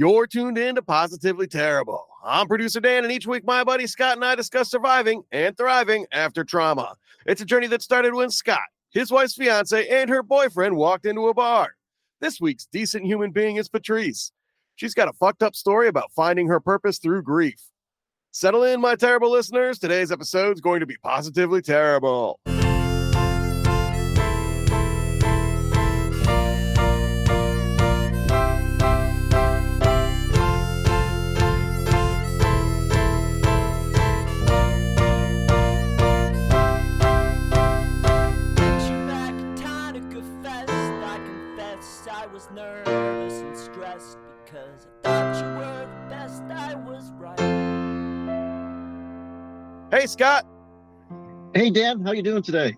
You're tuned in to Positively Terrible. I'm producer Dan, and each week my buddy Scott and I discuss surviving and thriving after trauma. It's a journey that started when Scott, his wife's fiance, and her boyfriend walked into a bar. This week's decent human being is Patrice. She's got a fucked up story about finding her purpose through grief. Settle in, my terrible listeners. Today's episode is going to be positively terrible. Hey, Scott. Hey, Dan. How you doing today?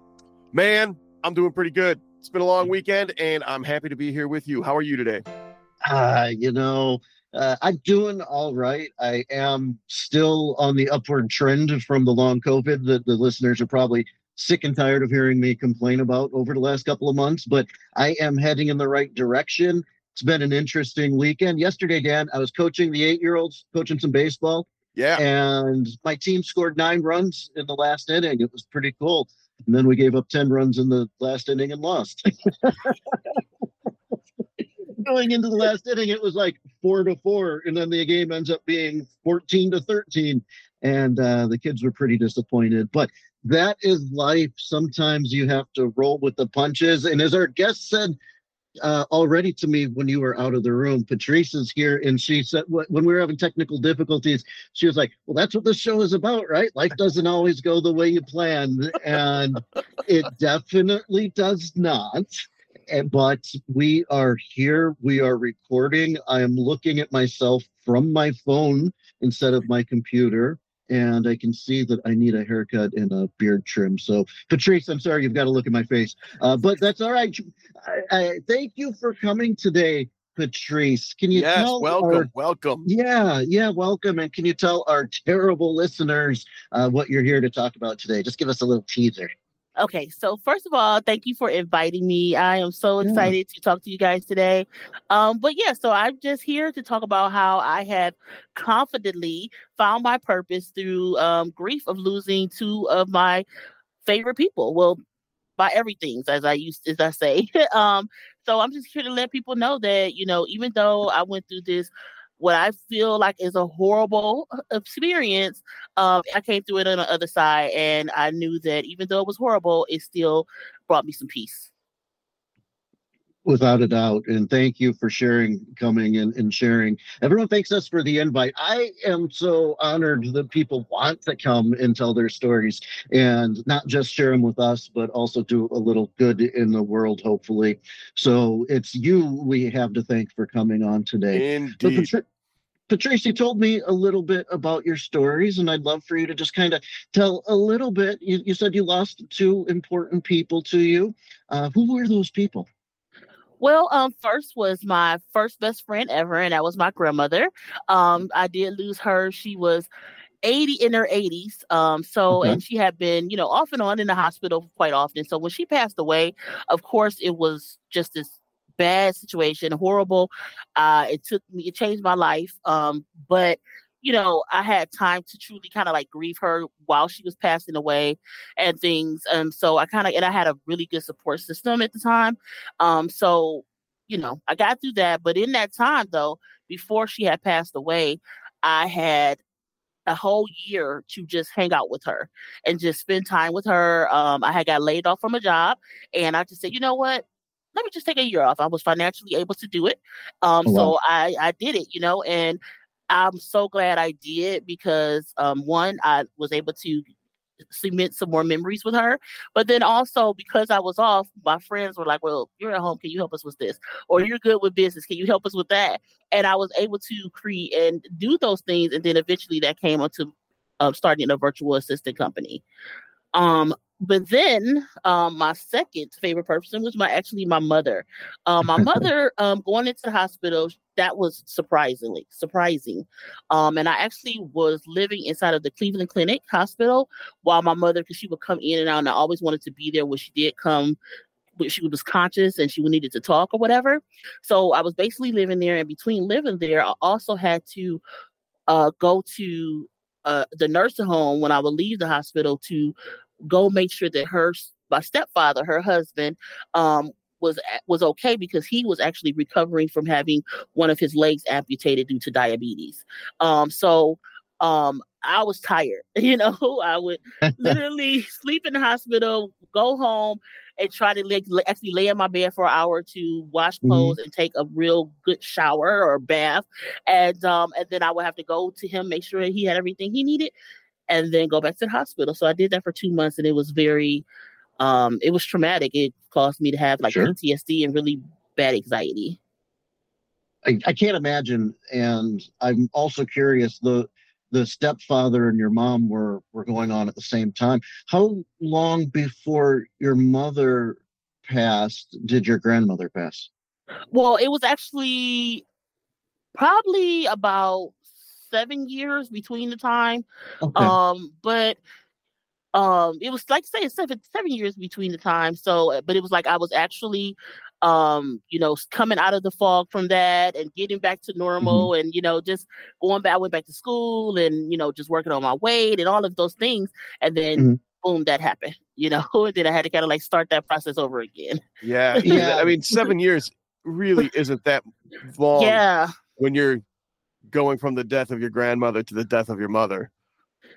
Man, I'm doing pretty good. It's been a long weekend, and I'm happy to be here with you. How are you today? Uh, you know, uh, I'm doing all right. I am still on the upward trend from the long COVID that the listeners are probably sick and tired of hearing me complain about over the last couple of months, but I am heading in the right direction. It's been an interesting weekend. Yesterday, Dan, I was coaching the eight year olds, coaching some baseball. Yeah. And my team scored nine runs in the last inning. It was pretty cool. And then we gave up 10 runs in the last inning and lost. Going into the last inning, it was like four to four. And then the game ends up being 14 to 13. And uh, the kids were pretty disappointed. But that is life. Sometimes you have to roll with the punches. And as our guest said uh, already to me when you were out of the room, Patrice is here, and she said when we were having technical difficulties, she was like, "Well, that's what this show is about, right? Life doesn't always go the way you plan, and it definitely does not." but we are here. We are recording. I am looking at myself from my phone instead of my computer and I can see that I need a haircut and a beard trim. So, Patrice, I'm sorry you've got to look at my face, uh, but that's all right. I, I, thank you for coming today, Patrice. Can you yes, tell? welcome, our, welcome. Yeah, yeah, welcome. And can you tell our terrible listeners uh, what you're here to talk about today? Just give us a little teaser. Okay, so first of all, thank you for inviting me. I am so excited yeah. to talk to you guys today. Um, but yeah, so I'm just here to talk about how I have confidently found my purpose through um, grief of losing two of my favorite people. Well, by everything, as I used as I say. um, so I'm just here to let people know that you know, even though I went through this what I feel like is a horrible experience, um, I came through it on the other side, and I knew that even though it was horrible, it still brought me some peace. Without a doubt. And thank you for sharing, coming and, and sharing. Everyone thanks us for the invite. I am so honored that people want to come and tell their stories and not just share them with us, but also do a little good in the world, hopefully. So it's you we have to thank for coming on today. Indeed. Patrice, you told me a little bit about your stories, and I'd love for you to just kind of tell a little bit. You, you, said you lost two important people to you. Uh, who were those people? Well, um, first was my first best friend ever, and that was my grandmother. Um, I did lose her. She was 80 in her 80s. Um, so and she had been, you know, off and on in the hospital quite often. So when she passed away, of course, it was just this bad situation, horrible. Uh, it took me, it changed my life. Um, but you know, I had time to truly kind of like grieve her while she was passing away and things. And so I kind of, and I had a really good support system at the time. Um, so, you know, I got through that. But in that time, though, before she had passed away, I had a whole year to just hang out with her and just spend time with her. Um, I had got laid off from a job and I just said, you know what? Let me just take a year off. I was financially able to do it. Um, oh, wow. so I, I did it, you know, and I'm so glad I did because um, one, I was able to cement some more memories with her. But then also because I was off, my friends were like, Well, you're at home, can you help us with this? Or you're good with business, can you help us with that? And I was able to create and do those things. And then eventually that came onto um, starting a virtual assistant company. Um, but then um, my second favorite person was my actually my mother. Um, my mother um, going into the hospital that was surprisingly surprising, um, and I actually was living inside of the Cleveland Clinic Hospital while my mother because she would come in and out, and I always wanted to be there when she did come she was conscious and she needed to talk or whatever. So I was basically living there, and between living there, I also had to uh, go to uh, the nursing home when I would leave the hospital to go make sure that her my stepfather, her husband, um, was was okay because he was actually recovering from having one of his legs amputated due to diabetes. Um, so um, I was tired. You know, I would literally sleep in the hospital, go home, and try to lay, actually lay in my bed for an hour to wash mm-hmm. clothes mm-hmm. and take a real good shower or bath, and um, and then I would have to go to him, make sure he had everything he needed, and then go back to the hospital. So I did that for two months, and it was very, um, it was traumatic. It caused me to have like sure. PTSD and really bad anxiety. I, I can't imagine, and I'm also curious the the stepfather and your mom were were going on at the same time. How long before your mother passed did your grandmother pass? Well, it was actually probably about seven years between the time. Okay. Um, but um, it was like say seven seven years between the time. So, but it was like I was actually um, you know, coming out of the fog from that and getting back to normal mm-hmm. and, you know, just going back, I went back to school and, you know, just working on my weight and all of those things. And then mm-hmm. boom, that happened, you know, and then I had to kind of like start that process over again. Yeah. yeah. I mean, seven years really isn't that long. Yeah. When you're going from the death of your grandmother to the death of your mother.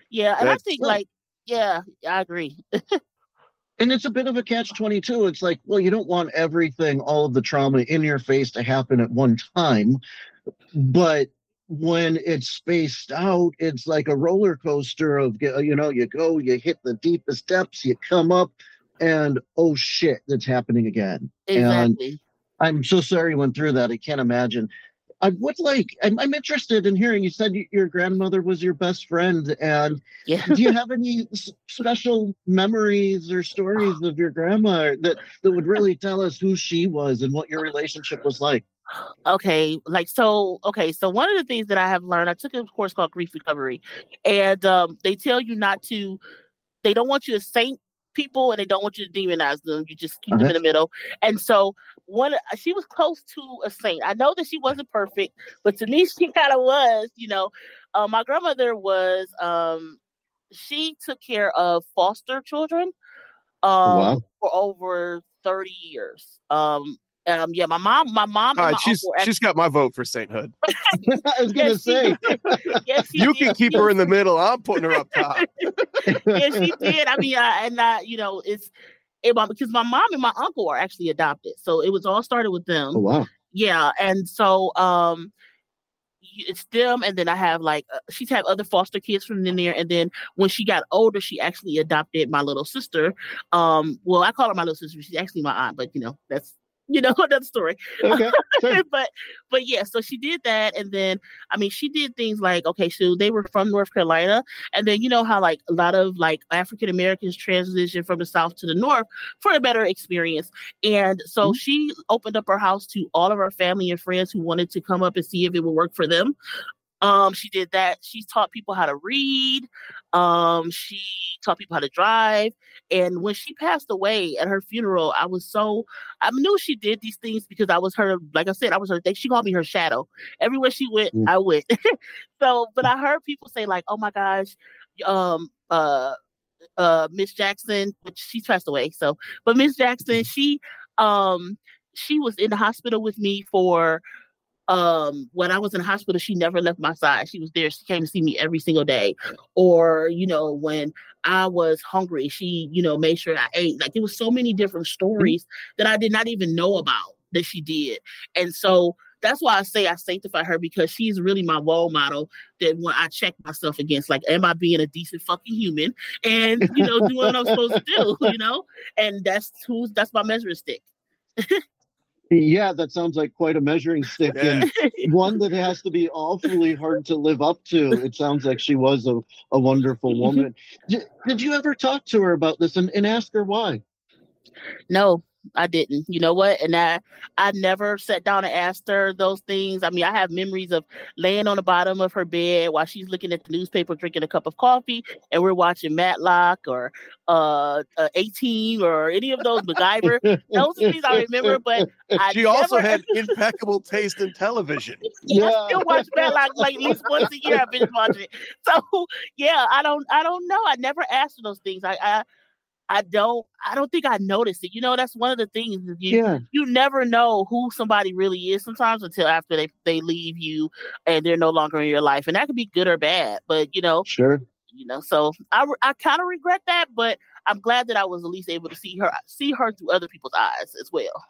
Yeah. And That's, I think like, yeah, I agree. and it's a bit of a catch 22 it's like well you don't want everything all of the trauma in your face to happen at one time but when it's spaced out it's like a roller coaster of you know you go you hit the deepest depths you come up and oh shit that's happening again exactly. and i'm so sorry you went through that i can't imagine I would like. I'm, I'm, interested in hearing. You said your grandmother was your best friend, and yeah. do you have any special memories or stories of your grandma that that would really tell us who she was and what your relationship was like? Okay, like so. Okay, so one of the things that I have learned, I took a course called grief recovery, and um, they tell you not to. They don't want you to saint people and they don't want you to demonize them. You just keep them in the middle. And so one she was close to a saint. I know that she wasn't perfect, but to me she kind of was, you know. Uh, my grandmother was um she took care of foster children um wow. for over 30 years. Um um, yeah, my mom, my mom, my she's actually... she's got my vote for sainthood. I was gonna yes, say, yes, you did. can keep her in the middle. I'm putting her up top. yeah, she did. I mean, I, and I, you know, it's it, because my mom and my uncle are actually adopted, so it was all started with them. Oh wow. Yeah, and so um, it's them, and then I have like uh, she's had other foster kids from in there, and then when she got older, she actually adopted my little sister. Um, well, I call her my little sister. She's actually my aunt, but you know that's you know another story okay sure. but but yeah so she did that and then i mean she did things like okay so they were from north carolina and then you know how like a lot of like african americans transition from the south to the north for a better experience and so mm-hmm. she opened up her house to all of her family and friends who wanted to come up and see if it would work for them um, she did that. She taught people how to read. Um, she taught people how to drive. And when she passed away at her funeral, I was so I knew she did these things because I was her, like I said, I was her she called me her shadow. Everywhere she went, mm. I went. so, but I heard people say, like, oh my gosh, um, uh uh Miss Jackson, which she passed away. So, but Miss Jackson, she um she was in the hospital with me for um when i was in the hospital she never left my side. She was there. She came to see me every single day. Or you know when i was hungry she you know made sure i ate. Like there was so many different stories that i did not even know about that she did. And so that's why I say I sanctify her because she's really my role model that when I check myself against, like, am I being a decent fucking human and you know doing what I'm supposed to do, you know? And that's who's that's my measuring stick. Yeah, that sounds like quite a measuring stick yeah. and one that has to be awfully hard to live up to. It sounds like she was a, a wonderful woman. Did, did you ever talk to her about this and, and ask her why? No, I didn't. You know what? And I I never sat down and asked her those things. I mean, I have memories of laying on the bottom of her bed while she's looking at the newspaper, drinking a cup of coffee, and we're watching Matlock or uh, uh A-Team or any of those MacGyver. those are things I remember, but I she also had impeccable taste in television. yeah, I still watch Matlock like at least once a year. I've been watching it. So yeah, I don't I don't know. I never asked her those things. I I I don't I don't think I noticed it. You know, that's one of the things is you Yeah. you never know who somebody really is sometimes until after they, they leave you and they're no longer in your life. And that could be good or bad. But you know, Sure. you know, so I I kind of regret that, but I'm glad that I was at least able to see her see her through other people's eyes as well.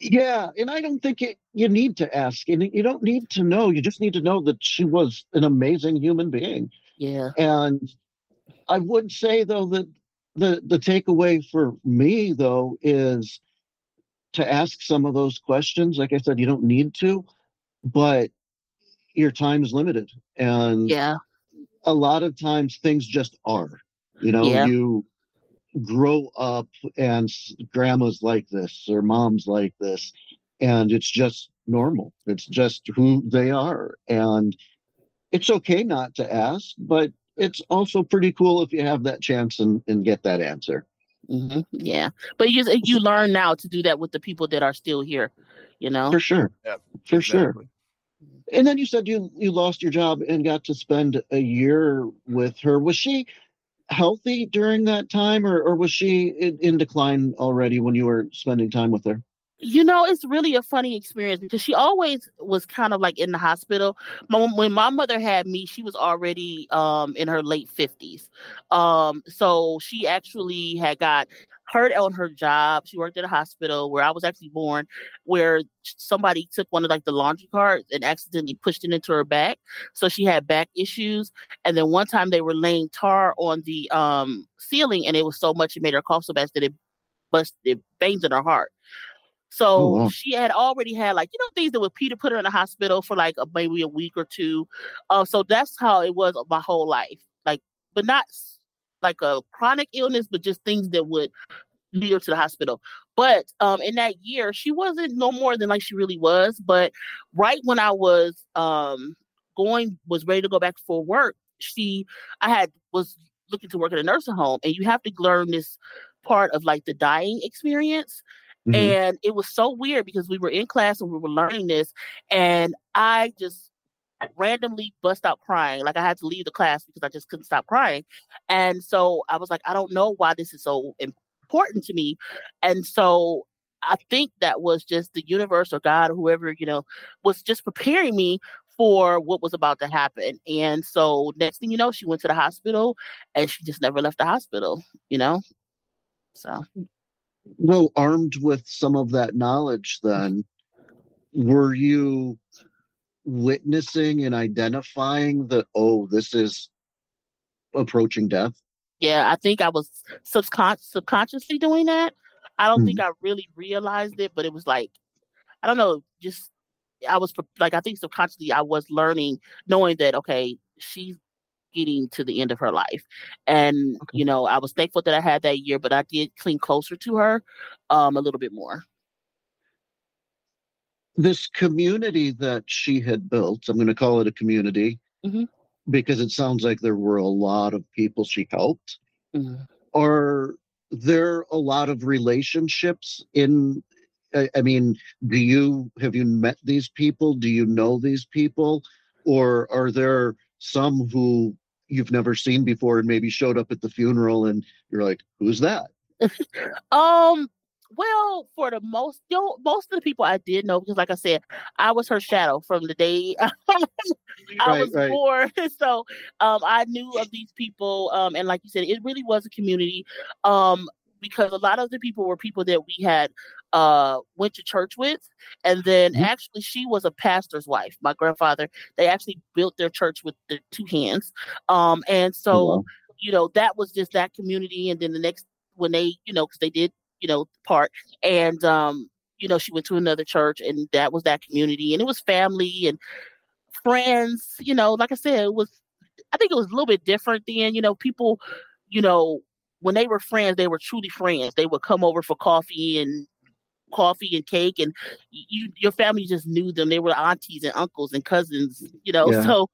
Yeah, and I don't think it, you need to ask, and you don't need to know. You just need to know that she was an amazing human being. Yeah. And I would say though that the the takeaway for me though is to ask some of those questions. Like I said, you don't need to, but your time is limited, and Yeah. a lot of times things just are. You know, Yeah. you grow up and grandma's like this or mom's like this, and it's just normal. It's just who they are. And it's okay not to ask, but it's also pretty cool if you have that chance and, and get that answer. hmm Yeah. But you you learn now to do that with the people that are still here, you know? For sure. Yeah, For sure. And then you said you you lost your job and got to spend a year with her. Was she healthy during that time, or or was she in, in decline already when you were spending time with her? You know, it's really a funny experience because she always was kind of like in the hospital. My, when my mother had me, she was already um in her late fifties. Um, so she actually had got hurt on her job. She worked at a hospital where I was actually born, where somebody took one of like the laundry carts and accidentally pushed it into her back. So she had back issues. And then one time they were laying tar on the um ceiling, and it was so much it made her cough so bad that it busted veins in her heart. So Oh, wow. she had already had like you know things that would Peter put her in the hospital for like a, maybe a week or two. Uh, so that's how it was my whole life. Like, but not like a chronic illness, but just things that would lead her to the hospital. But um, in that year, she wasn't no more than like she really was. But right when I was um going, was ready to go back for work, she I had was looking to work at a nursing home, and you have to learn this part of like the dying experience. Mhm. And it was so weird because we were in class and we were learning this, and I just randomly bust out crying. Like I had to leave the class because I just couldn't stop crying. And so I was like, I don't know why this is so important to me. And so I think that was just the universe or God or whoever, you know, was just preparing me for what was about to happen. And so next thing you know, she went to the hospital and she just never left the hospital, you know? So Well, armed with some of that knowledge, then were you witnessing and identifying that? Oh, this is approaching death. yeah, I think I was subcon- subconsciously doing that. I don't think hmm. I really realized it, but it was like, I don't know, just I was like, I think subconsciously I was learning, knowing that, okay, she's getting to the end of her life. And, Okay. you know, I was thankful that I had that year, but I did cling closer to her um, a little bit more. This community that she had built, I'm going to call it a community Mhm. because it sounds like there were a lot of people she helped. Mhm. Are there a lot of relationships in? I mean, do you have you met these people? Do you know these people, or are there some who you've never seen before and maybe showed up at the funeral and you're like, who's that? Um, well, for the most, you know, most of the people I did know because, like I said, I was her shadow from the day I Right, was right. born. So, um, I knew of these people. Um, and like you said, it really was a community. Um, because a lot of the people were people that we had uh went to church with and then Mhm. actually she was a pastor's wife my grandfather they actually built their church with their two hands um and so Oh, wow. you know that was just that community and then the next when they you know because they did you know part and um you know she went to another church and that was that community and it was family and friends you know like i said it was i think it was a little bit different then you know people you know when they were friends they were truly friends they would come over for coffee and coffee and cake and you your family just knew them they were aunties and uncles and cousins you know Yeah. so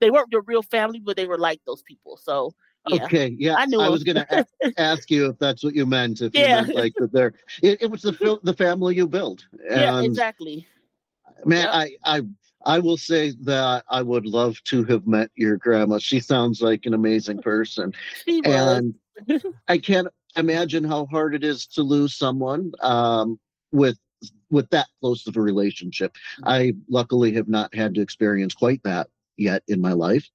they weren't your real family but they were like those people so yeah Okay, yeah. I knew I was going to ask you if that's what you meant. If Yeah. you meant like that, they're it, it was the the family you built. yeah exactly man, Yep. I I I will say that I would love to have met your grandma. She sounds like an amazing person, and I can't imagine how hard it is to lose someone um, with with that close of a relationship. I luckily have not had to experience quite that yet in my life.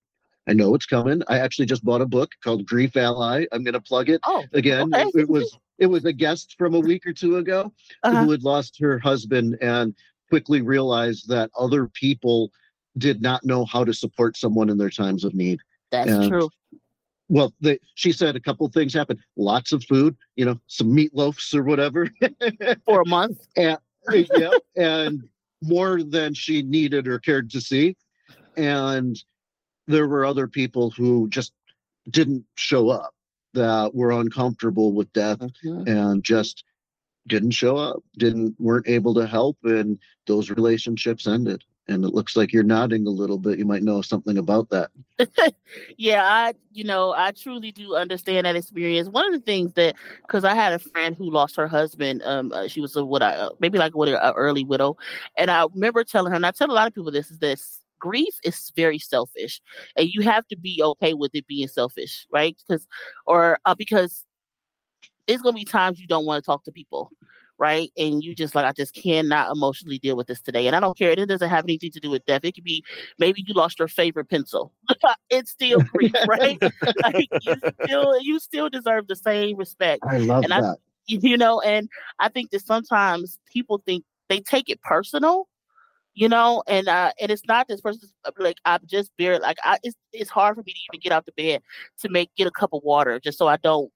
I know it's coming. I actually just bought a book called Grief Ally. I'm going to plug it oh again. Okay. It, it was it was a guest from a week or two ago uh-huh. who had lost her husband and quickly realized that other people did not know how to support someone in their times of need. that's and true Well, they, she said a couple things happened. Lots of food, you know, some meatloafs or whatever. for a month and, yeah, and more than she needed or cared to see. And there were other people who just didn't show up that were uncomfortable with death Mhm. and just didn't show up, didn't weren't able to help, and those relationships ended. And it looks like you're nodding a little bit. You might know something about that. yeah, I, you know, I truly do understand that experience. One of the things that, because I had a friend who lost her husband. Um, uh, she was a what I uh, maybe like what a early widow, and I remember telling her, and I tell a lot of people this is this grief is very selfish, and you have to be okay with it being selfish, right? Because, or uh, because it's gonna be times you don't want to talk to people. Right. And you just like, I just cannot emotionally deal with this today. And I don't care. It doesn't have anything to do with death. It could be maybe you lost your favorite pencil. it's still grief, right? like you still you still deserve the same respect. I love And I- that. You know, and I think that sometimes people think they take it personal, you know, and uh and it's not this person's like I'm just bare like I it's it's hard for me to even get out the bed to make get a cup of water just so I don't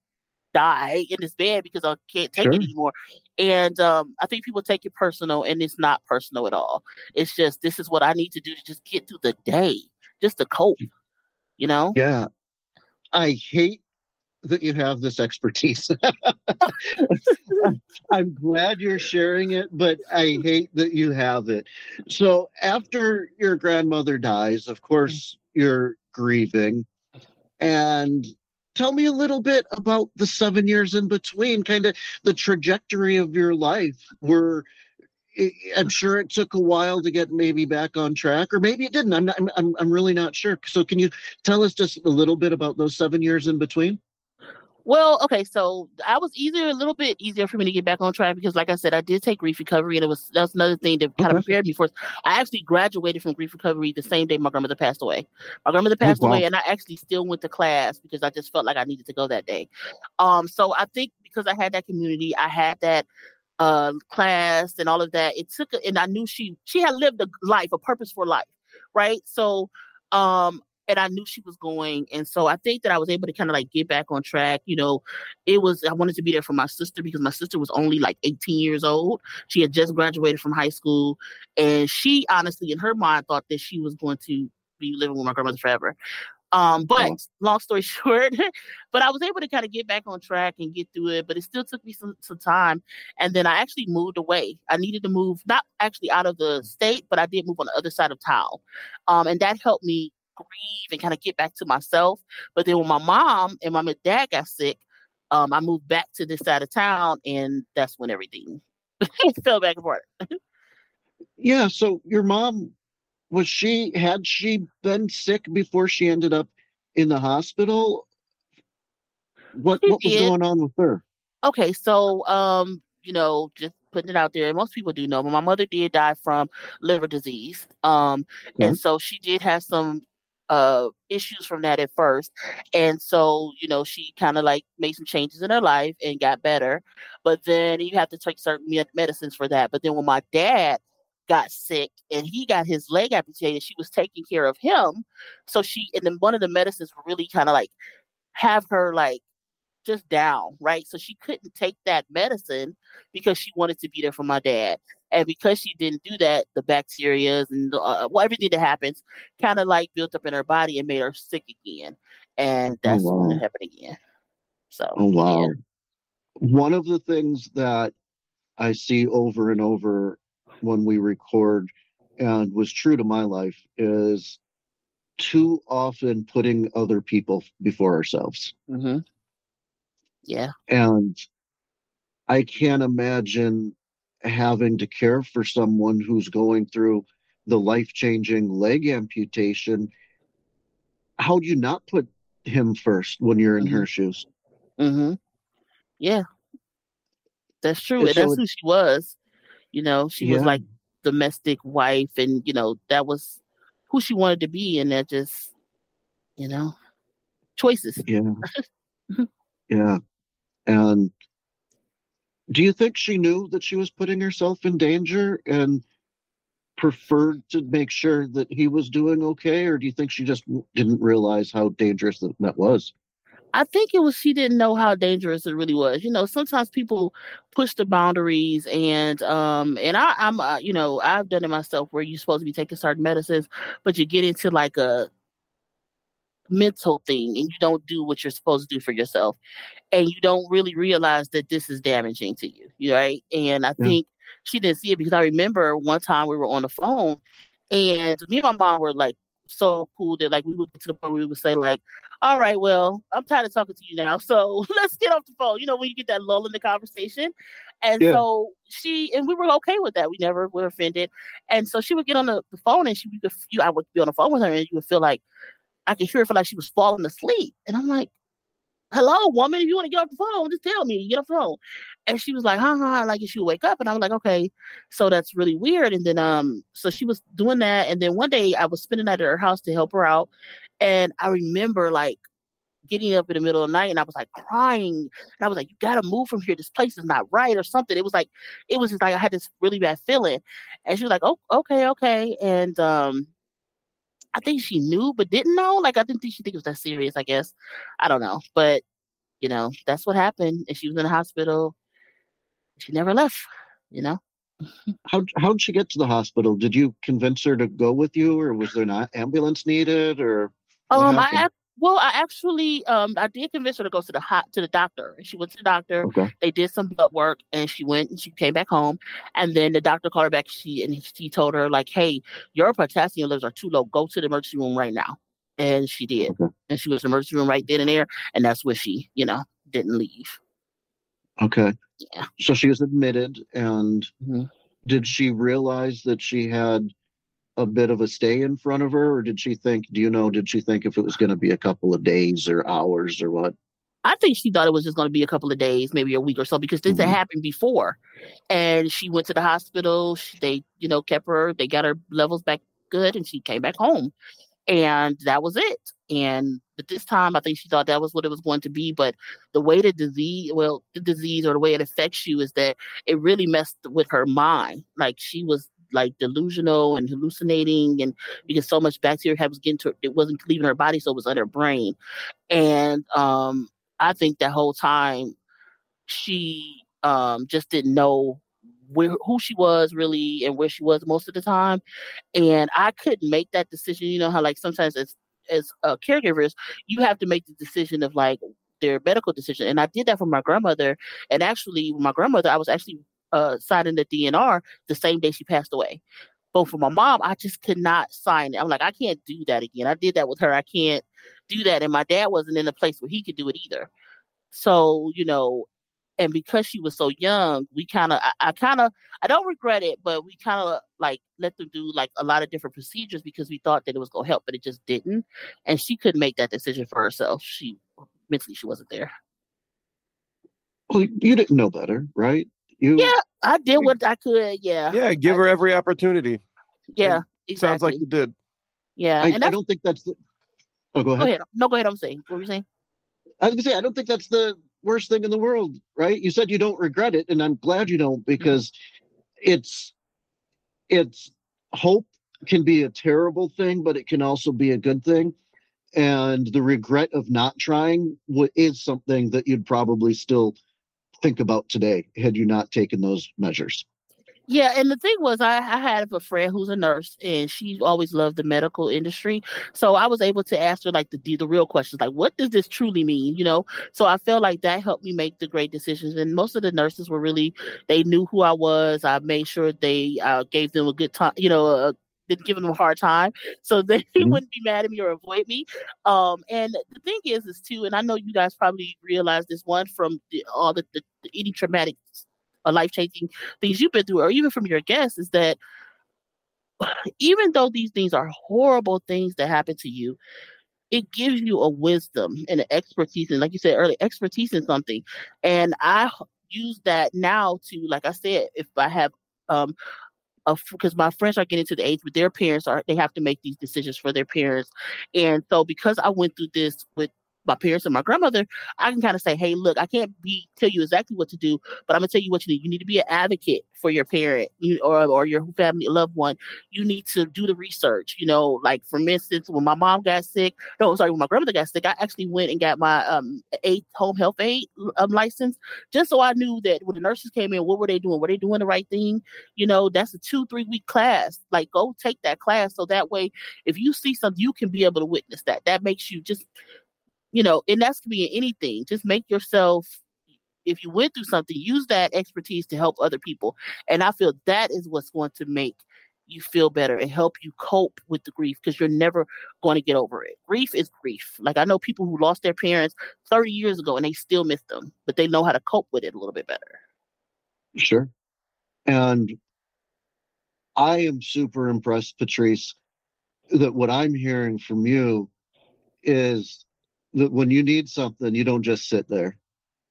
die in this bed because I can't take Sure. it anymore. And um I think people take it personal and it's not personal at all. It's just this is what I need to do to just get through the day, just to cope. You know? Yeah. I hate that you have this expertise. I'm glad you're sharing it, but I hate that you have it. So, after your grandmother dies, of course, you're grieving. And tell me a little bit about the seven years in between, kind of the trajectory of your life. Were I'm sure it took a while to get maybe back on track, or maybe it didn't. I'm not, I'm, I'm really not sure. So, can you tell us just a little bit about those seven years in between? Well, okay, so I was easier, a little bit easier for me to get back on track because, like I said, I did take grief recovery, and it was that's another thing that kind of prepared me for. I actually graduated from grief recovery the same day my grandmother passed away. My grandmother passed wow. away, and I actually still went to class because I just felt like I needed to go that day. Um, so I think because I had that community, I had that uh class and all of that. It took, and I knew she she had lived a life, a purposeful life, right? So, um, and I knew she was going. And so I think that I was able to kind of like get back on track. You know, it was, I wanted to be there for my sister because my sister was only like 18 years old. She had just graduated from high school. And she honestly, in her mind, thought that she was going to be living with my grandmother forever. Um, but Oh. long story short, but I was able to kind of get back on track and get through it. But it still took me some, some time. And then I actually moved away. I needed to move, not actually out of the state, but I did move on the other side of town. Um, and that helped me grieve and kind of get back to myself. But then when my mom and my dad got sick, um, I moved back to this side of town, and that's when everything fell back apart. Yeah. So, your mom was she had she been sick before she ended up in the hospital? What She what was did. going on with her? Okay, so um, you know, just putting it out there, most people do know, but my mother did die from liver disease. Um, Okay. and so she did have some uh issues from that at first. And so, you know, she kind of like made some changes in her life and got better. But then you have to take certain med- medicines for that. But then when my dad got sick and he got his leg amputated, she was taking care of him. So she and then one of the medicines really kind of like have her like just down, right? So she couldn't take that medicine because she wanted to be there for my dad. And because she didn't do that, the bacteria and uh, well, everything that happens kind of like built up in her body and made her sick again. And that's when wow. it happened again. So, Oh wow. yeah. One of the things that I see over and over when we record and was true to my life is too often putting other people before ourselves. Mm-hmm. Yeah. And I can't imagine having to care for someone who's going through the life changing leg amputation. How do you not put him first when you're in Mhm. her shoes? Mm-hmm. Yeah. That's true. And And so that's who she was. You know, she was like domestic wife and you know, that was who she wanted to be and that just you know choices. Yeah. yeah. And do you think she knew that she was putting herself in danger and preferred to make sure that he was doing okay? Or do you think she just didn't realize how dangerous that, that was? I think it was she didn't know how dangerous it really was. You know, sometimes people push the boundaries, and um, and I, I'm, uh, you know, I've done it myself where you're supposed to be taking certain medicines, but you get into like a mental thing, and you don't do what you're supposed to do for yourself, and you don't really realize that this is damaging to you, you right? And I Yeah. think she didn't see it because I remember one time we were on the phone, and me and my mom were like so cool that like we would get to the point where we would say like all right, well, I'm tired of talking to you now. So let's get off the phone. You know, when you get that lull in the conversation. And Yeah. so she and we were okay with that. We never were offended. And so she would get on the, the phone and she would you I would be on the phone with her and you would feel like I could hear her feel like she was falling asleep. And I'm like, Hello, woman, if you want to get off the phone, just tell me, get off the phone. And she was like, huh, huh, like if she wake up. And I was like, okay, so that's really weird. And then um, so she was doing that. And then one day I was spending at her house to help her out. And I remember like getting up in the middle of the night and I was like crying. And I was like, you gotta move from here. This place is not right or something. It was like, it was just like I had this really bad feeling. And she was like, oh, okay, okay. And um, I think she knew but didn't know. Like I didn't think she think it was that serious, I guess. I don't know. But you know, that's what happened. And she was in the hospital. She never left, you know. How how'd she get to the hospital? Did you convince her to go with you, or was there not ambulance needed, or Um, I well, I actually um I did convince her to go to the hot to the doctor, and she went to the doctor. okay? They did some blood work, and she went and she came back home. And then the doctor called her back. She and he told her like, "Hey, your potassium levels are too low. Go to the emergency room right now." And she did, Okay. and she was in the emergency room right then and there. And that's where she, you know, didn't leave. Okay. Yeah. So she was admitted, and Mhm. did she realize that she had a bit of a stay in front of her, or did she think? Do you know? Did she think if it was going to be a couple of days or hours or what? I think she thought it was just going to be a couple of days, maybe a week or so, because this Mhm. had happened before. And she went to the hospital. She, they, you know, kept her. They got her levels back good, and she came back home. And that was it. And but this time, I think she thought that was what it was going to be. But the way the disease, well, the disease or the way it affects you is that it really messed with her mind. Like she was like delusional and hallucinating, and because so much bacteria was getting to it wasn't leaving her body, so it was on her brain. And um, I think that whole time she um just didn't know where who she was really and where she was most of the time. And I couldn't make that decision. You know how like sometimes as as uh, caregivers, you have to make the decision of like their medical decision. And I did that for my grandmother. And actually, my grandmother, I was actually uh, signing the DNR the same day she passed away. But for my mom, I just could not sign it. I'm like, I can't do that again. I did that with her. I can't do that. And my dad wasn't in a place where he could do it either. So, you know, and because she was so young, we kind of, I, I kind of, I don't regret it, but we kind of like let them do like a lot of different procedures because we thought that it was going to help, but it just didn't. And she couldn't make that decision for herself. She mentally, she wasn't there. Well, you didn't know better, right? You Yeah, I did what I could. Yeah. Yeah, give her every opportunity. Yeah. Exactly. Sounds like you did. yeah. I, and I don't think that's the. Oh, go go ahead. ahead. No, go ahead. I'm saying. What were you saying? I was gonna say I don't think that's the worst thing in the world, right? You said you don't regret it, and I'm glad you don't because it's it's hope can be a terrible thing, but it can also be a good thing. And the regret of not trying is something that you'd probably still think about today had you not taken those measures. Yeah, and the thing was, I, I had a friend who's a nurse, and she always loved the medical industry. So I was able to ask her like the the real questions, like what does this truly mean, you know? So I felt like that helped me make the great decisions. And most of the nurses were really, they knew who I was. I made sure they uh, gave them a good time, you know, a, didn't give them a hard time so they Mhm. wouldn't be mad at me or avoid me um and the thing is is too and i know you guys probably realize this one from the, all the, the, the any traumatic or life-changing things you've been through or even from your guests is that even though these things are horrible things that happen to you it gives you a wisdom and an expertise and like you said earlier expertise in something and I use that now to like i said if i have um because my friends are getting to the age where their parents are they have to make these decisions for their parents. And so because i went through this with my parents and my grandmother i can kind of say hey look i can't be tell you exactly what to do but i'm to tell you what you need you need to be an advocate for your parent you, or, or your family loved one. You need to do the research you know like for instance when my mom got sick no sorry when my grandmother got sick i actually went and got my um aid home health aid um, license just so i knew that when the nurses came in what were they doing? Were they doing the right thing? You know that's a two three week class like go take that class so that way if you see something you can be able to witness that. That makes you just you know and that's could be in anything. Just make yourself if you went through something use that expertise to help other people. And i feel that is what's going to make you feel better and help you cope with the grief because you're never going to get over it. Grief is grief. Like i know people who lost their parents 30 years ago and they still miss them but they know how to cope with it a little bit better. Sure. And I am super impressed, Patrice, that what I'm hearing from you is that when you need something, you don't just sit there.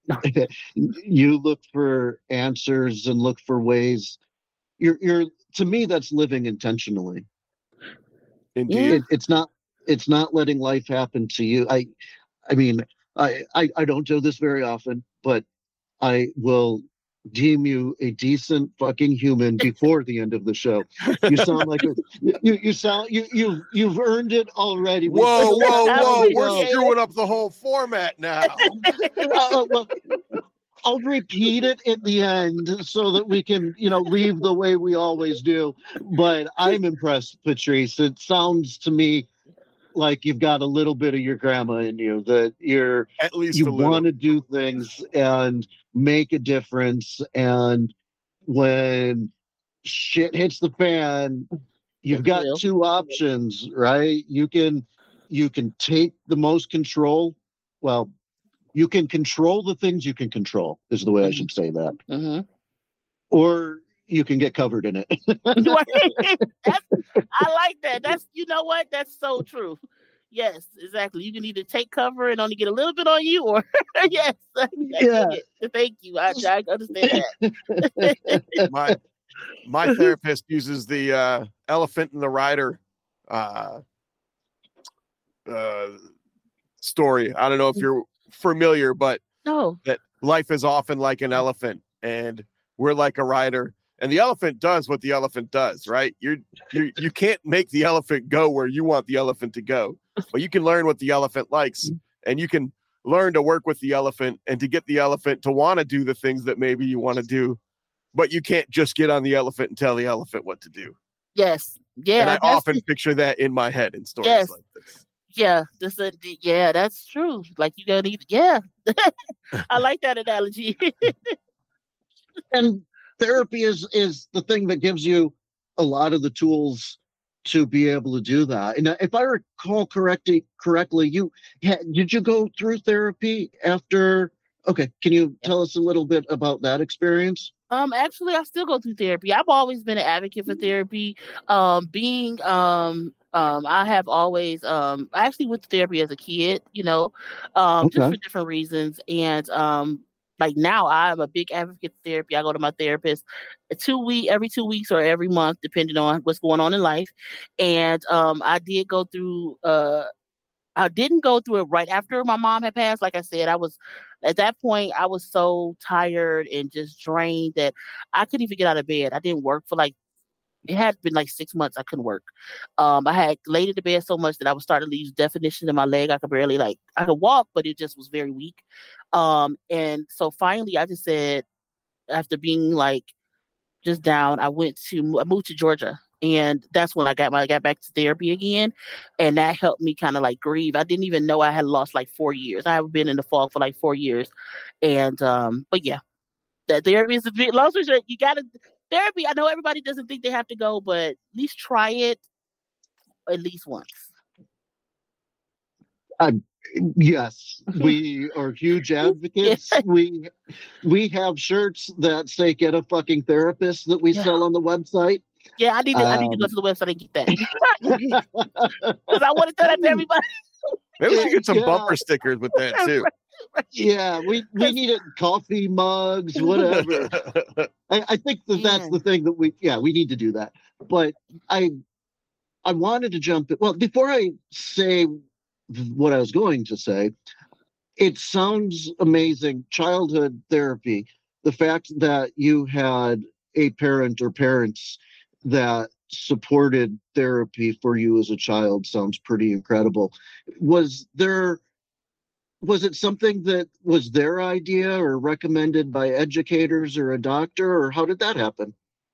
No. you look for answers and look for ways. You're you're to me that's living intentionally. Indeed. It, it's not it's not letting life happen to you. I I mean, I, I I don't do this very often, but I will deem you a decent fucking human before the end of the show. You sound like a, you you sound you you you've earned it already. We- Whoa, whoa, whoa! We're screwing up the whole format now. Uh, well, I'll repeat it at the end so that we can, you know, leave the way we always do. But I'm impressed, Patrice. It sounds to me like you've got a little bit of your grandma in you. That you're At least you want to do things and make a difference. And when shit hits the fan, you've got two options, right? You can you can take the most control. Well, you can control the things you can control, is the way I should say that. hmm Or you can get covered in it. I like that. That's you know what? That's so true. Yes, exactly. You can either take cover and only get a little bit on you, or yes, Yeah. Thank you. I, I understand that. my my therapist uses the uh, elephant and the rider uh, uh, story. I don't know if you're familiar, but No, that life is often like an elephant, and we're like a rider. And the elephant does what the elephant does, right? You're you you can't make the elephant go where you want the elephant to go, but you can learn what the elephant likes, and you can learn to work with the elephant and to get the elephant to want to do the things that maybe you want to do, but you can't just get on the elephant and tell the elephant what to do. yes, yeah. and I often picture that in my head in stories Yes. like this. yeah, this d- yeah, that's true. Like you gotta need, yeah. I like that analogy. and therapy is is the thing that gives you a lot of the tools to be able to do that. And uh, if I recall correctly, correctly, you did you go through therapy after? Okay, can you tell us a little bit about that experience? Um, actually, I still go through therapy. I've always been an advocate for therapy. Um, being um, um, I have always um, I actually went to therapy as a kid, you know, um, just for different reasons. And um, like now, I'm a big advocate for therapy. I go to my therapist two week every two weeks or every month, depending on what's going on in life. And um, I did go through. Uh, I didn't go through it right after my mom had passed. Like I said, I was at that point I was so tired and just drained that I couldn't even get out of bed. I didn't work for like it had been like six months I couldn't work. Um, I had laid in the bed so much that I was starting to lose definition in my leg. I could barely like I could walk, but it just was very weak. Um, and so finally I just said, after being like just down. I went to I moved to Georgia, and that's when I got my I got back to therapy again, and that helped me kind of like grieve. I didn't even know I had lost like four years. I have been in the fog for like four years, and um, but yeah, that therapy is a bit. Long story you got to therapy. I know everybody doesn't think they have to go, but at least try it at least once. Yes, we are huge advocates. We we have shirts that say "Get a fucking therapist" that we Yeah. sell on the website. Yeah, I need to. I need to go Um, to the website and get that because I want to tell that to everybody. Maybe we should get some Yeah. bumper stickers with that too. yeah, we we need it coffee mugs, whatever. I, I think that that's the thing that we yeah we need to do that. But I I wanted to jump in. Well, before I say what I was going to say, it sounds amazing. Childhood therapy, the fact that you had a parent or parents that supported therapy for you as a child sounds pretty incredible. Was there was it something that was their idea or recommended by educators or a doctor or how did that happen?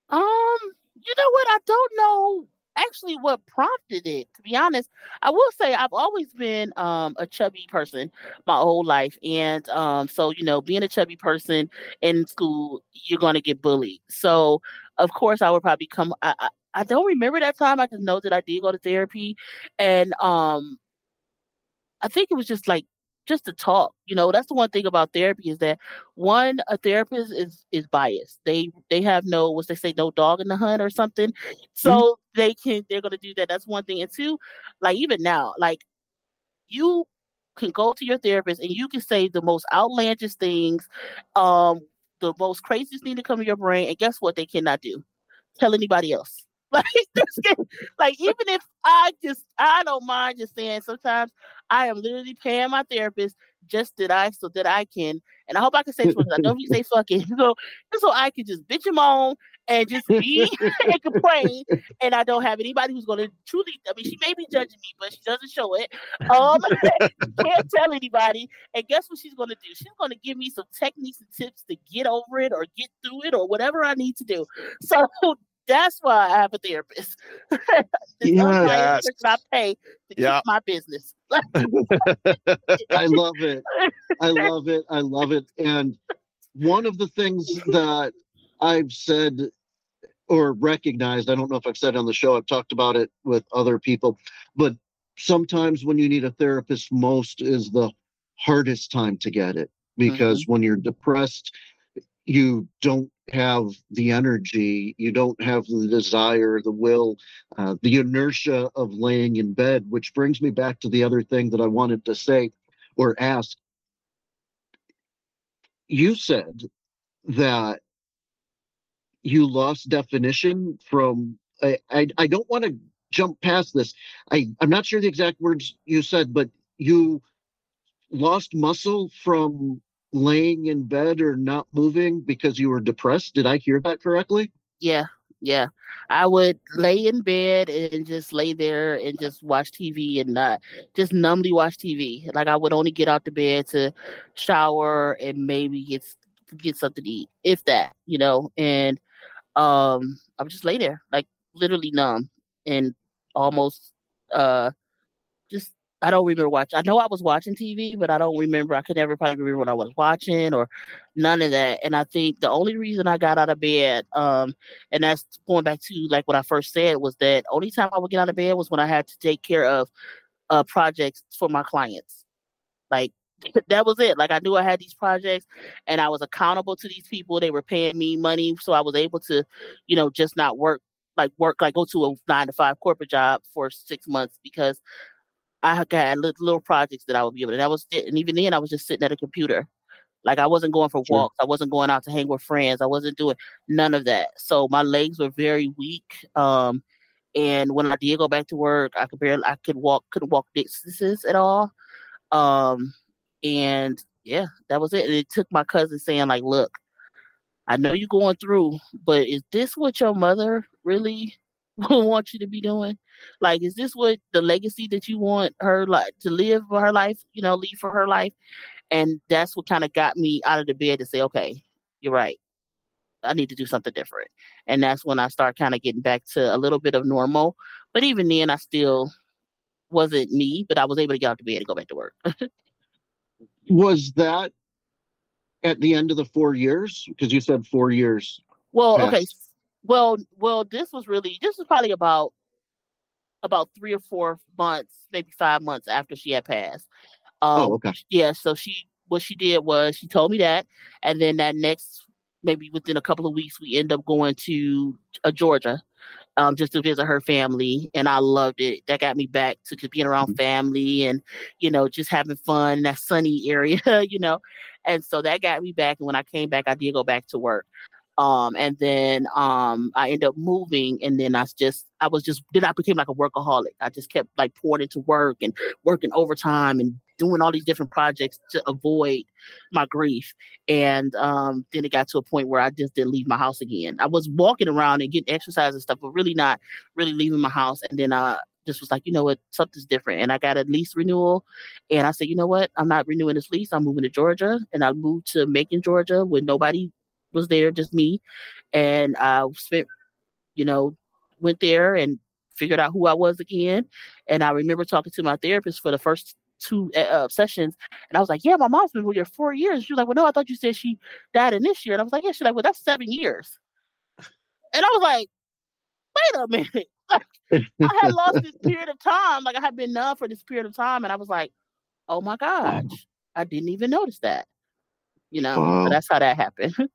Um, you know what? I don't know actually what prompted it. To be honest, I will say I've always been um a chubby person my whole life, and um, so you know, being a chubby person in school, you're going to get bullied. So of course, I would probably come. I, I I don't remember that time. I just know that I did go to therapy, and um, I think it was just like just to talk. You know, that's the one thing about therapy is that one, a therapist is is biased. They they have no what's they say, no dog in the hunt or something. So they can they're gonna do that. That's one thing. And two, like even now, like you can go to your therapist and you can say the most outlandish things, um, the most craziest thing to come to your brain, and guess what? They cannot do. Tell anybody else. Like, like even if I just I don't mind just saying sometimes I am literally paying my therapist just that I so that I can and I hope I can say something. I don't you say fucking so so I can just bitch him on and just be and complain and I don't have anybody who's gonna truly I mean she may be judging me but she doesn't show it. Um can't tell anybody and guess what she's gonna do? She's gonna give me some techniques and tips to get over it or get through it or whatever I need to do. So that's why I have a therapist. Yes. I pay to Yeah. keep my business. I love it. I love it. I love it. And one of the things that I've said or recognized, I don't know if I've said it on the show, I've talked about it with other people, but sometimes when you need a therapist most is the hardest time to get it because when you're depressed, you don't have the energy, you don't have the desire, the will, uh, the inertia of laying in bed, which brings me back to the other thing that I wanted to say or ask. You said that you lost definition from. I, I, I don't want to jump past this. I, I'm not sure the exact words you said, but you lost muscle from laying in bed or not moving because you were depressed. Did I hear that correctly? Yeah, yeah. I would lay in bed and just lay there and just watch TV and not just numbly watch TV. Like I would only get out the bed to shower and maybe get get something to eat, if that, you know. And um, I would just lay there, like literally numb and almost uh, just I don't remember watching. I know I was watching TV, but I don't remember. I could never probably remember what I was watching or none of that. And I think the only reason I got out of bed, um, and that's going back to like what I first said was that only time I would get out of bed was when I had to take care of uh projects for my clients. Like that was it. Like I knew I had these projects and I was accountable to these people. They were paying me money, so I was able to, you know, just not work like work like go to a nine to five corporate job for six months because I had little, projects that I would be able to. That was it. And even then, I was just sitting at a computer. Like I wasn't going for walks. I wasn't going out to hang with friends. I wasn't doing none of that. So my legs were very weak. Um, and when I did go back to work, I could barely, I could walk, couldn't walk distances at all. Um, and yeah, that was it. And it took my cousin saying like, "Look, I know you're going through, but is this what your mother really want you to be doing? Like, is this what the legacy that you want her like to live for her life? You know, leave for her life?" And that's what kind of got me out of the bed to say, "Okay, you're right. I need to do something different. And that's when I start kind of getting back to a little bit of normal. But even then, I still wasn't me, but I was able to get out of bed and go back to work. Was that at the end of the four years? Because you said four years. well, Yes. okay. Well, well, this was really this was probably about about three or four months, maybe five months after she had passed. Um, Oh, okay. yeah so she what she did was she told me that and then that next maybe within a couple of weeks we end up going to uh, georgia um, just to visit her family and i loved it. That got me back to just being around family and you know just having fun in that sunny area you know? And so that got me back and when i came back i did go back to work. Um and then um i ended up moving and then I just i was just then i became like a workaholic. I just kept like pouring into work and working overtime and doing all these different projects to avoid my grief. And um then it got to a point where i just didn't leave my house again. I was walking around and getting exercise and stuff but really not really leaving my house. And then i just was like you know what? Something's different. And i got a lease renewal. And i said you know what? I'm not renewing this lease. I'm moving to georgia. And i moved to macon georgia when nobody was there, just me. And I spent, you know, went there and figured out who I was again. And I remember talking to my therapist for the first two uh, uh, sessions, and I was like, "Yeah, my mom's been with here four years." She was like, "Well, no, I thought you said she died in this year." And I was like, "Yeah." She's like, "Well, that's seven years." And I was like, "Wait a minute." I had lost this period of time. Like I had been numb for this period of time, and I was like, "Oh my gosh, I didn't even notice that." You know, Wow. so that's how that happened.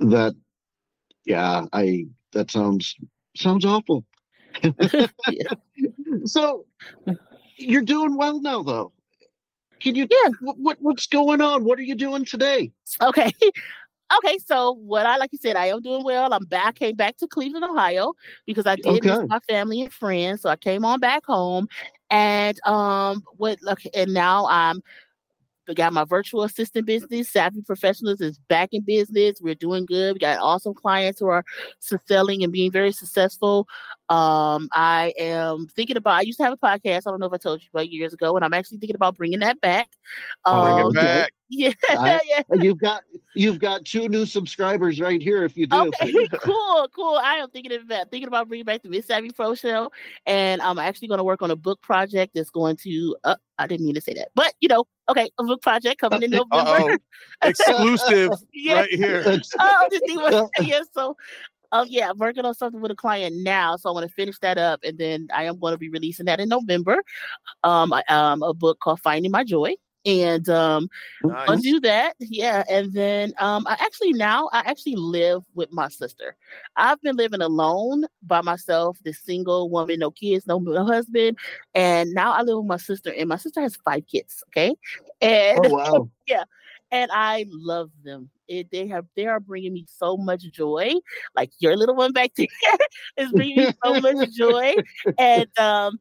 That, yeah, I, that sounds, sounds awful. So you're doing well now, though. Can you, Yeah. what, what, what's going on? What are you doing today? Okay. Okay, so what I like you said, I am doing well. I'm back, came back to Cleveland, Ohio, because I did miss my family and friends. So I came on back home, and um, what look, and now I'm I got my virtual assistant business. Savvy Professionals is back in business. We're doing good. We got awesome clients who are selling and being very successful. Um, I am thinking about. I used to have a podcast. I don't know if I told you about years ago, and I'm actually thinking about bringing that back. Bring Oh, it Um, back. yeah, I- yeah. You've got, you've got two new subscribers right here if you do. Okay, cool, cool. I am thinking about thinking about bringing back the Miss Savvy Pro Show, and I'm actually going to work on a book project that's going to. Uh, I didn't mean to say that, but you know, okay, a book project coming in Uh November. Exclusive yeah. right here. Oh, one- yeah. So, um, yeah, I'm working on something with a client now, so I want to finish that up, and then I am going to be releasing that in November. Um, I- um, a book called Finding My Joy. And um, I'll do that. Yeah. And then um I actually now I actually live with my sister. I've been living alone by myself, this single woman, no kids, no, no husband. And now I live with my sister, and my sister has five kids. Okay. And oh, wow. And I love them. It, they have they are bringing me so much joy. Like your little one back there is bringing me so much joy. And um,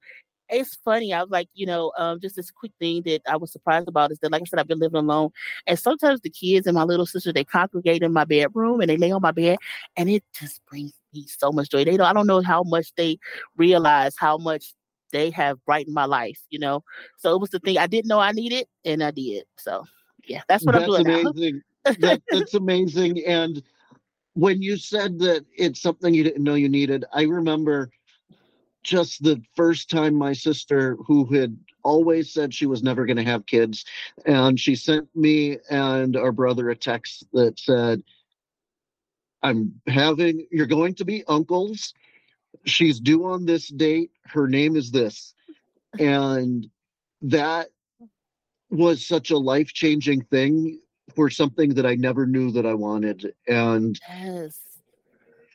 it's funny. I was like, you know, um, just this quick thing that I was surprised about is that, like I said, I've been living alone, and sometimes the kids and my little sister they congregate in my bedroom and they lay on my bed, and it just brings me so much joy. They don't, I don't know how much they realize how much they have brightened my life. You know, so it was the thing I didn't know I needed, and I did. So yeah, that's what I'm That's doing now. amazing. that, that's amazing. And when you said that it's something you didn't know you needed, I remember just the first time my sister, who had always said she was never going to have kids, and she sent me and our brother a text that said, I'm having, you're going to be uncles. She's due on this date. Her name is this. And that was such a life changing thing for something that I never knew that I wanted. And Yes.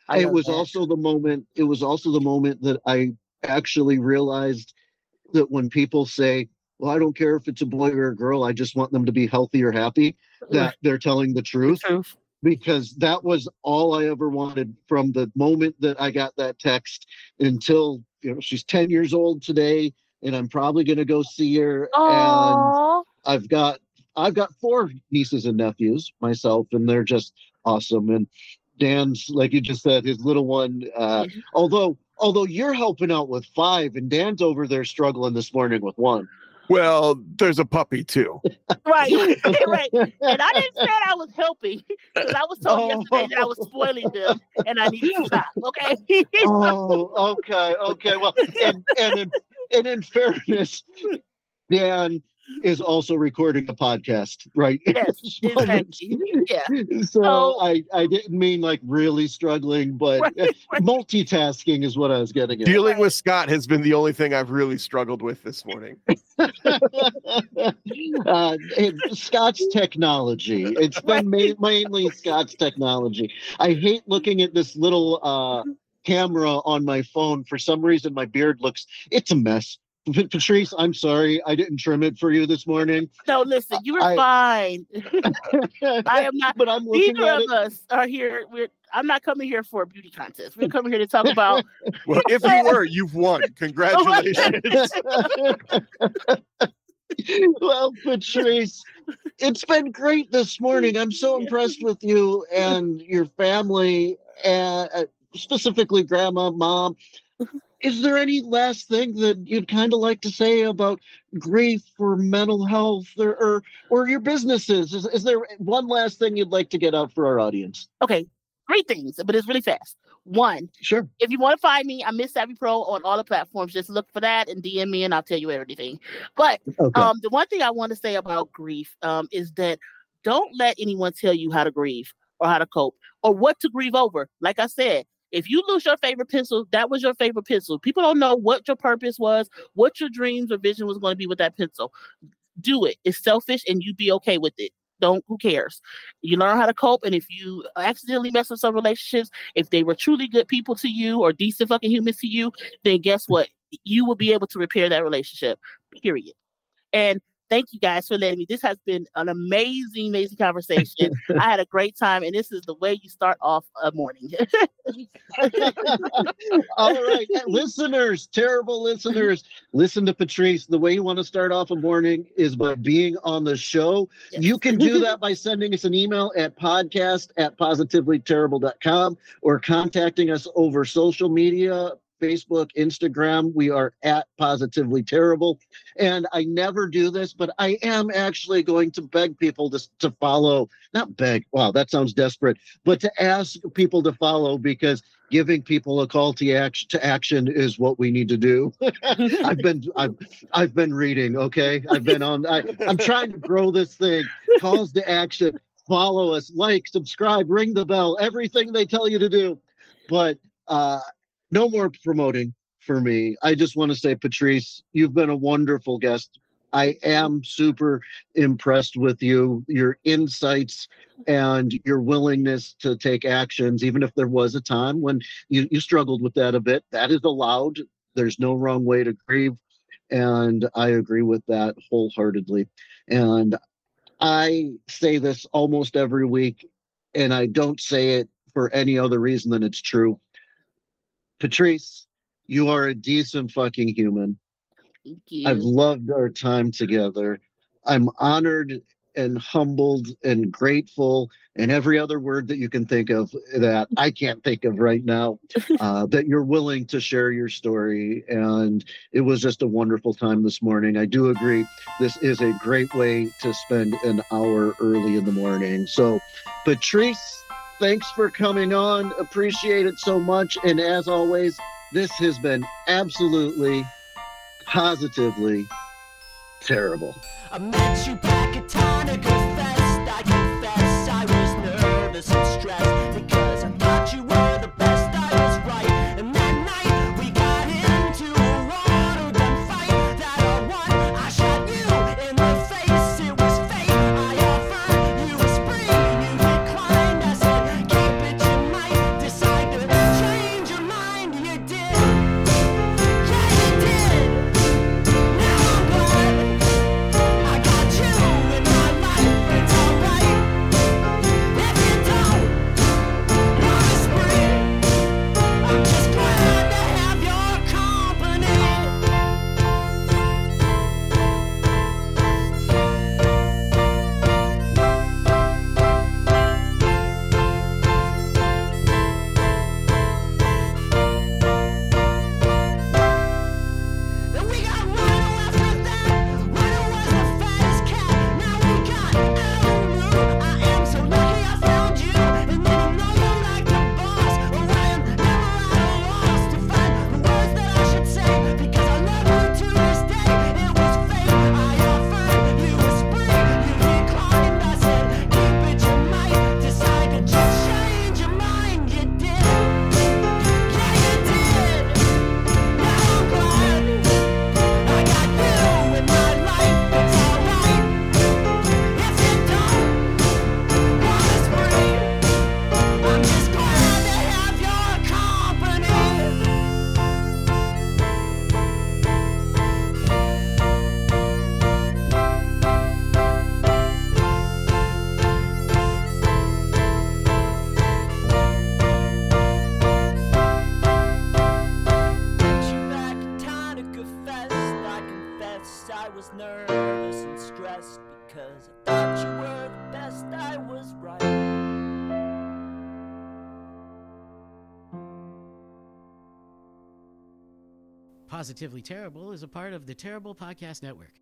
I it was that. also the moment, it was also the moment that I actually realized that when people say, well, I don't care if it's a boy or a girl, I just want them to be healthy or happy, that they're telling the The truth truth. because that was all I ever wanted from the moment that I got that text until you know she's 10 years old today and I'm probably going to go see her and Oh, I've got I've got four nieces and nephews myself and they're just awesome and Dan's like you just said his little one uh Mhm. although although you're helping out with five and Dan's over there struggling this morning with one Well, there's a puppy too. Right, right. And I didn't say I was helping because I was told Oh. yesterday that I was spoiling them and I need to stop. Okay. oh, okay, okay. Well, and and in, and in fairness, Dan is also recording a podcast, right? Yes, So exactly. Yeah. So So- I I didn't mean like really struggling, but Right, right. multitasking is what I was getting at. Dealing with Scott has been the only thing I've really struggled with this morning. uh, Scott's technology. It's been ma- mainly Scott's technology. I hate looking at this little uh, camera on my phone. For some reason, my beard looks, it's a mess. P- Patrice, I'm sorry. I didn't trim it for you this morning. No, listen, you were I- fine. I am not. but I'm looking Neither of it. us are here. We're. I'm not coming here for a beauty contest. We're coming here to talk about. Well, if you were, you've won. Congratulations. well, Patrice, it's been great this morning. I'm so impressed with you and your family, and uh, specifically grandma, mom. Is there any last thing that you'd kind of like to say about grief or mental health or, or or your businesses? Is, is there one last thing you'd like to get out for our audience? Okay, great things, but it's really fast. One, Sure. if you want to find me, I'm Miss Savvy Pro on all the platforms. Just look for that and DM me, and I'll tell you everything. But Okay. um, the one thing I want to say about grief um, is that don't let anyone tell you how to grieve or how to cope or what to grieve over. Like I said, if you lose your favorite pencil, that was your favorite pencil. People don't know what your purpose was, what your dreams or vision was going to be with that pencil. Do it. It's selfish, and you be okay with it. Don't. Who cares? You learn how to cope, and if you accidentally mess up some relationships, if they were truly good people to you or decent fucking humans to you, then guess what? You will be able to repair that relationship. Period. And thank you guys for letting me. This has been an amazing, amazing conversation. I had a great time, and this is the way you start off a morning. All right, listeners, terrible listeners, listen to Patrice. The way you want to start off a morning is by being on the show. You can do that by sending us an email at podcast at positivelyterrible.com or contacting us over social media. Facebook, Instagram, we are at Positively Terrible. And I never do this, but I am actually going to beg people to, to follow, not beg, wow, that sounds desperate, but to ask people to follow because giving people a call to action to action is what we need to do. I've been I've I've been reading, okay? I've been on I, I'm trying to grow this thing. Calls to action. Follow us, like, subscribe, ring the bell, everything they tell you to do. But uh no more promoting for me. I just want to say, Patrice, you've been a wonderful guest. I am super impressed with you, your insights and your willingness to take actions, even if there was a time when you, you struggled with that a bit. That is allowed. There's no wrong way to grieve. And I agree with that wholeheartedly. And I say this almost every week, and I don't say it for any other reason than it's true. Patrice, you are a decent fucking human. Thank you. I've loved our time together. I'm honored and humbled and grateful and every other word that you can think of that I can't think of right now uh, that you're willing to share your story. And it was just a wonderful time this morning. I do agree. This is a great way to spend an hour early in the morning. So, Patrice, thanks for coming on. Appreciate it so much. And as always, this has been absolutely positively terrible. Positively Terrible is a part of the Terrible Podcast Network.